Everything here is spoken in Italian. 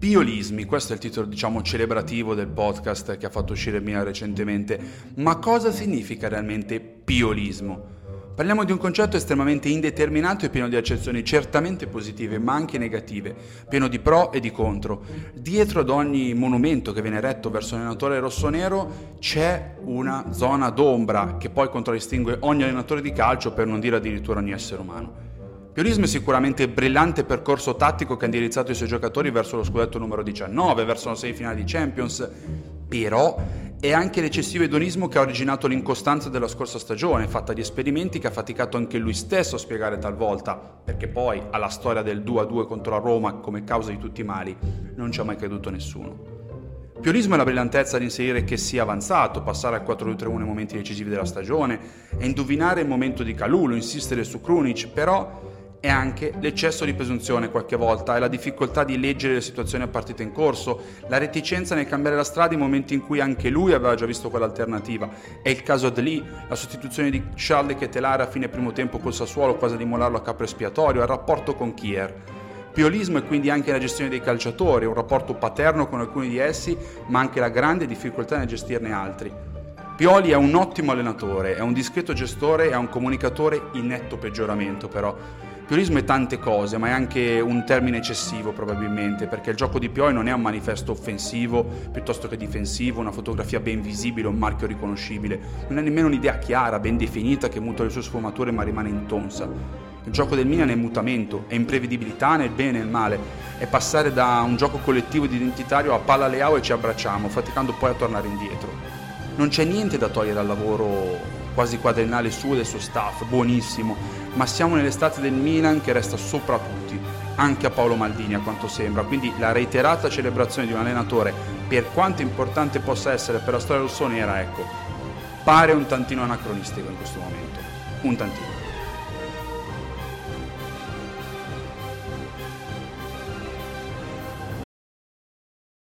Piolismi, questo è il titolo diciamo celebrativo del podcast che ha fatto uscire Mia recentemente, ma cosa significa realmente piolismo? Parliamo di un concetto estremamente indeterminato e pieno di accezioni certamente positive ma anche negative, pieno di pro e di contro. Dietro ad ogni monumento che viene eretto verso l'allenatore rossonero c'è una zona d'ombra che poi contraddistingue ogni allenatore di calcio per non dire addirittura ogni essere umano. Piorismo è sicuramente il brillante percorso tattico che ha indirizzato i suoi giocatori verso lo scudetto numero 19, verso la semifinale di Champions, però è anche l'eccessivo edonismo che ha originato l'incostanza della scorsa stagione, fatta di esperimenti che ha faticato anche lui stesso a spiegare talvolta, perché poi alla storia del 2-2 contro la Roma come causa di tutti i mali non ci ha mai creduto nessuno. Piorismo è la brillantezza di inserire che sia avanzato, passare al 4-2-3-1 nei momenti decisivi della stagione e indovinare il momento di Calulo, insistere su Krunic, però e anche l'eccesso di presunzione qualche volta e la difficoltà di leggere le situazioni a partita in corso, la reticenza nel cambiare la strada in momenti in cui anche lui aveva già visto quell'alternativa. È il caso Lee, la sostituzione di Charles Ketelare a fine primo tempo col Sassuolo quasi di molarlo a capo espiatorio, il rapporto con Kier. Piolismo è quindi anche la gestione dei calciatori, un rapporto paterno con alcuni di essi, ma anche la grande difficoltà nel gestirne altri. Pioli è un ottimo allenatore, è un discreto gestore, è un comunicatore in netto peggioramento però. Piolismo è tante cose, ma è anche un termine eccessivo probabilmente, perché il gioco di Pioli non è un manifesto offensivo piuttosto che difensivo, una fotografia ben visibile, un marchio riconoscibile, non è nemmeno un'idea chiara, ben definita, che muta le sue sfumature ma rimane intonsa. Il gioco del Milan è mutamento, è imprevedibilità nel bene e nel male, è passare da un gioco collettivo ed identitario a palla leao e ci abbracciamo, faticando poi a tornare indietro. Non c'è niente da togliere al lavoro quasi quadriennale suo e del suo staff, buonissimo, ma siamo nell'estate del Milan che resta sopra tutti, anche a Paolo Maldini a quanto sembra, quindi la reiterata celebrazione di un allenatore, per quanto importante possa essere per la storia rossonera, ecco, pare un tantino anacronistico in questo momento, un tantino.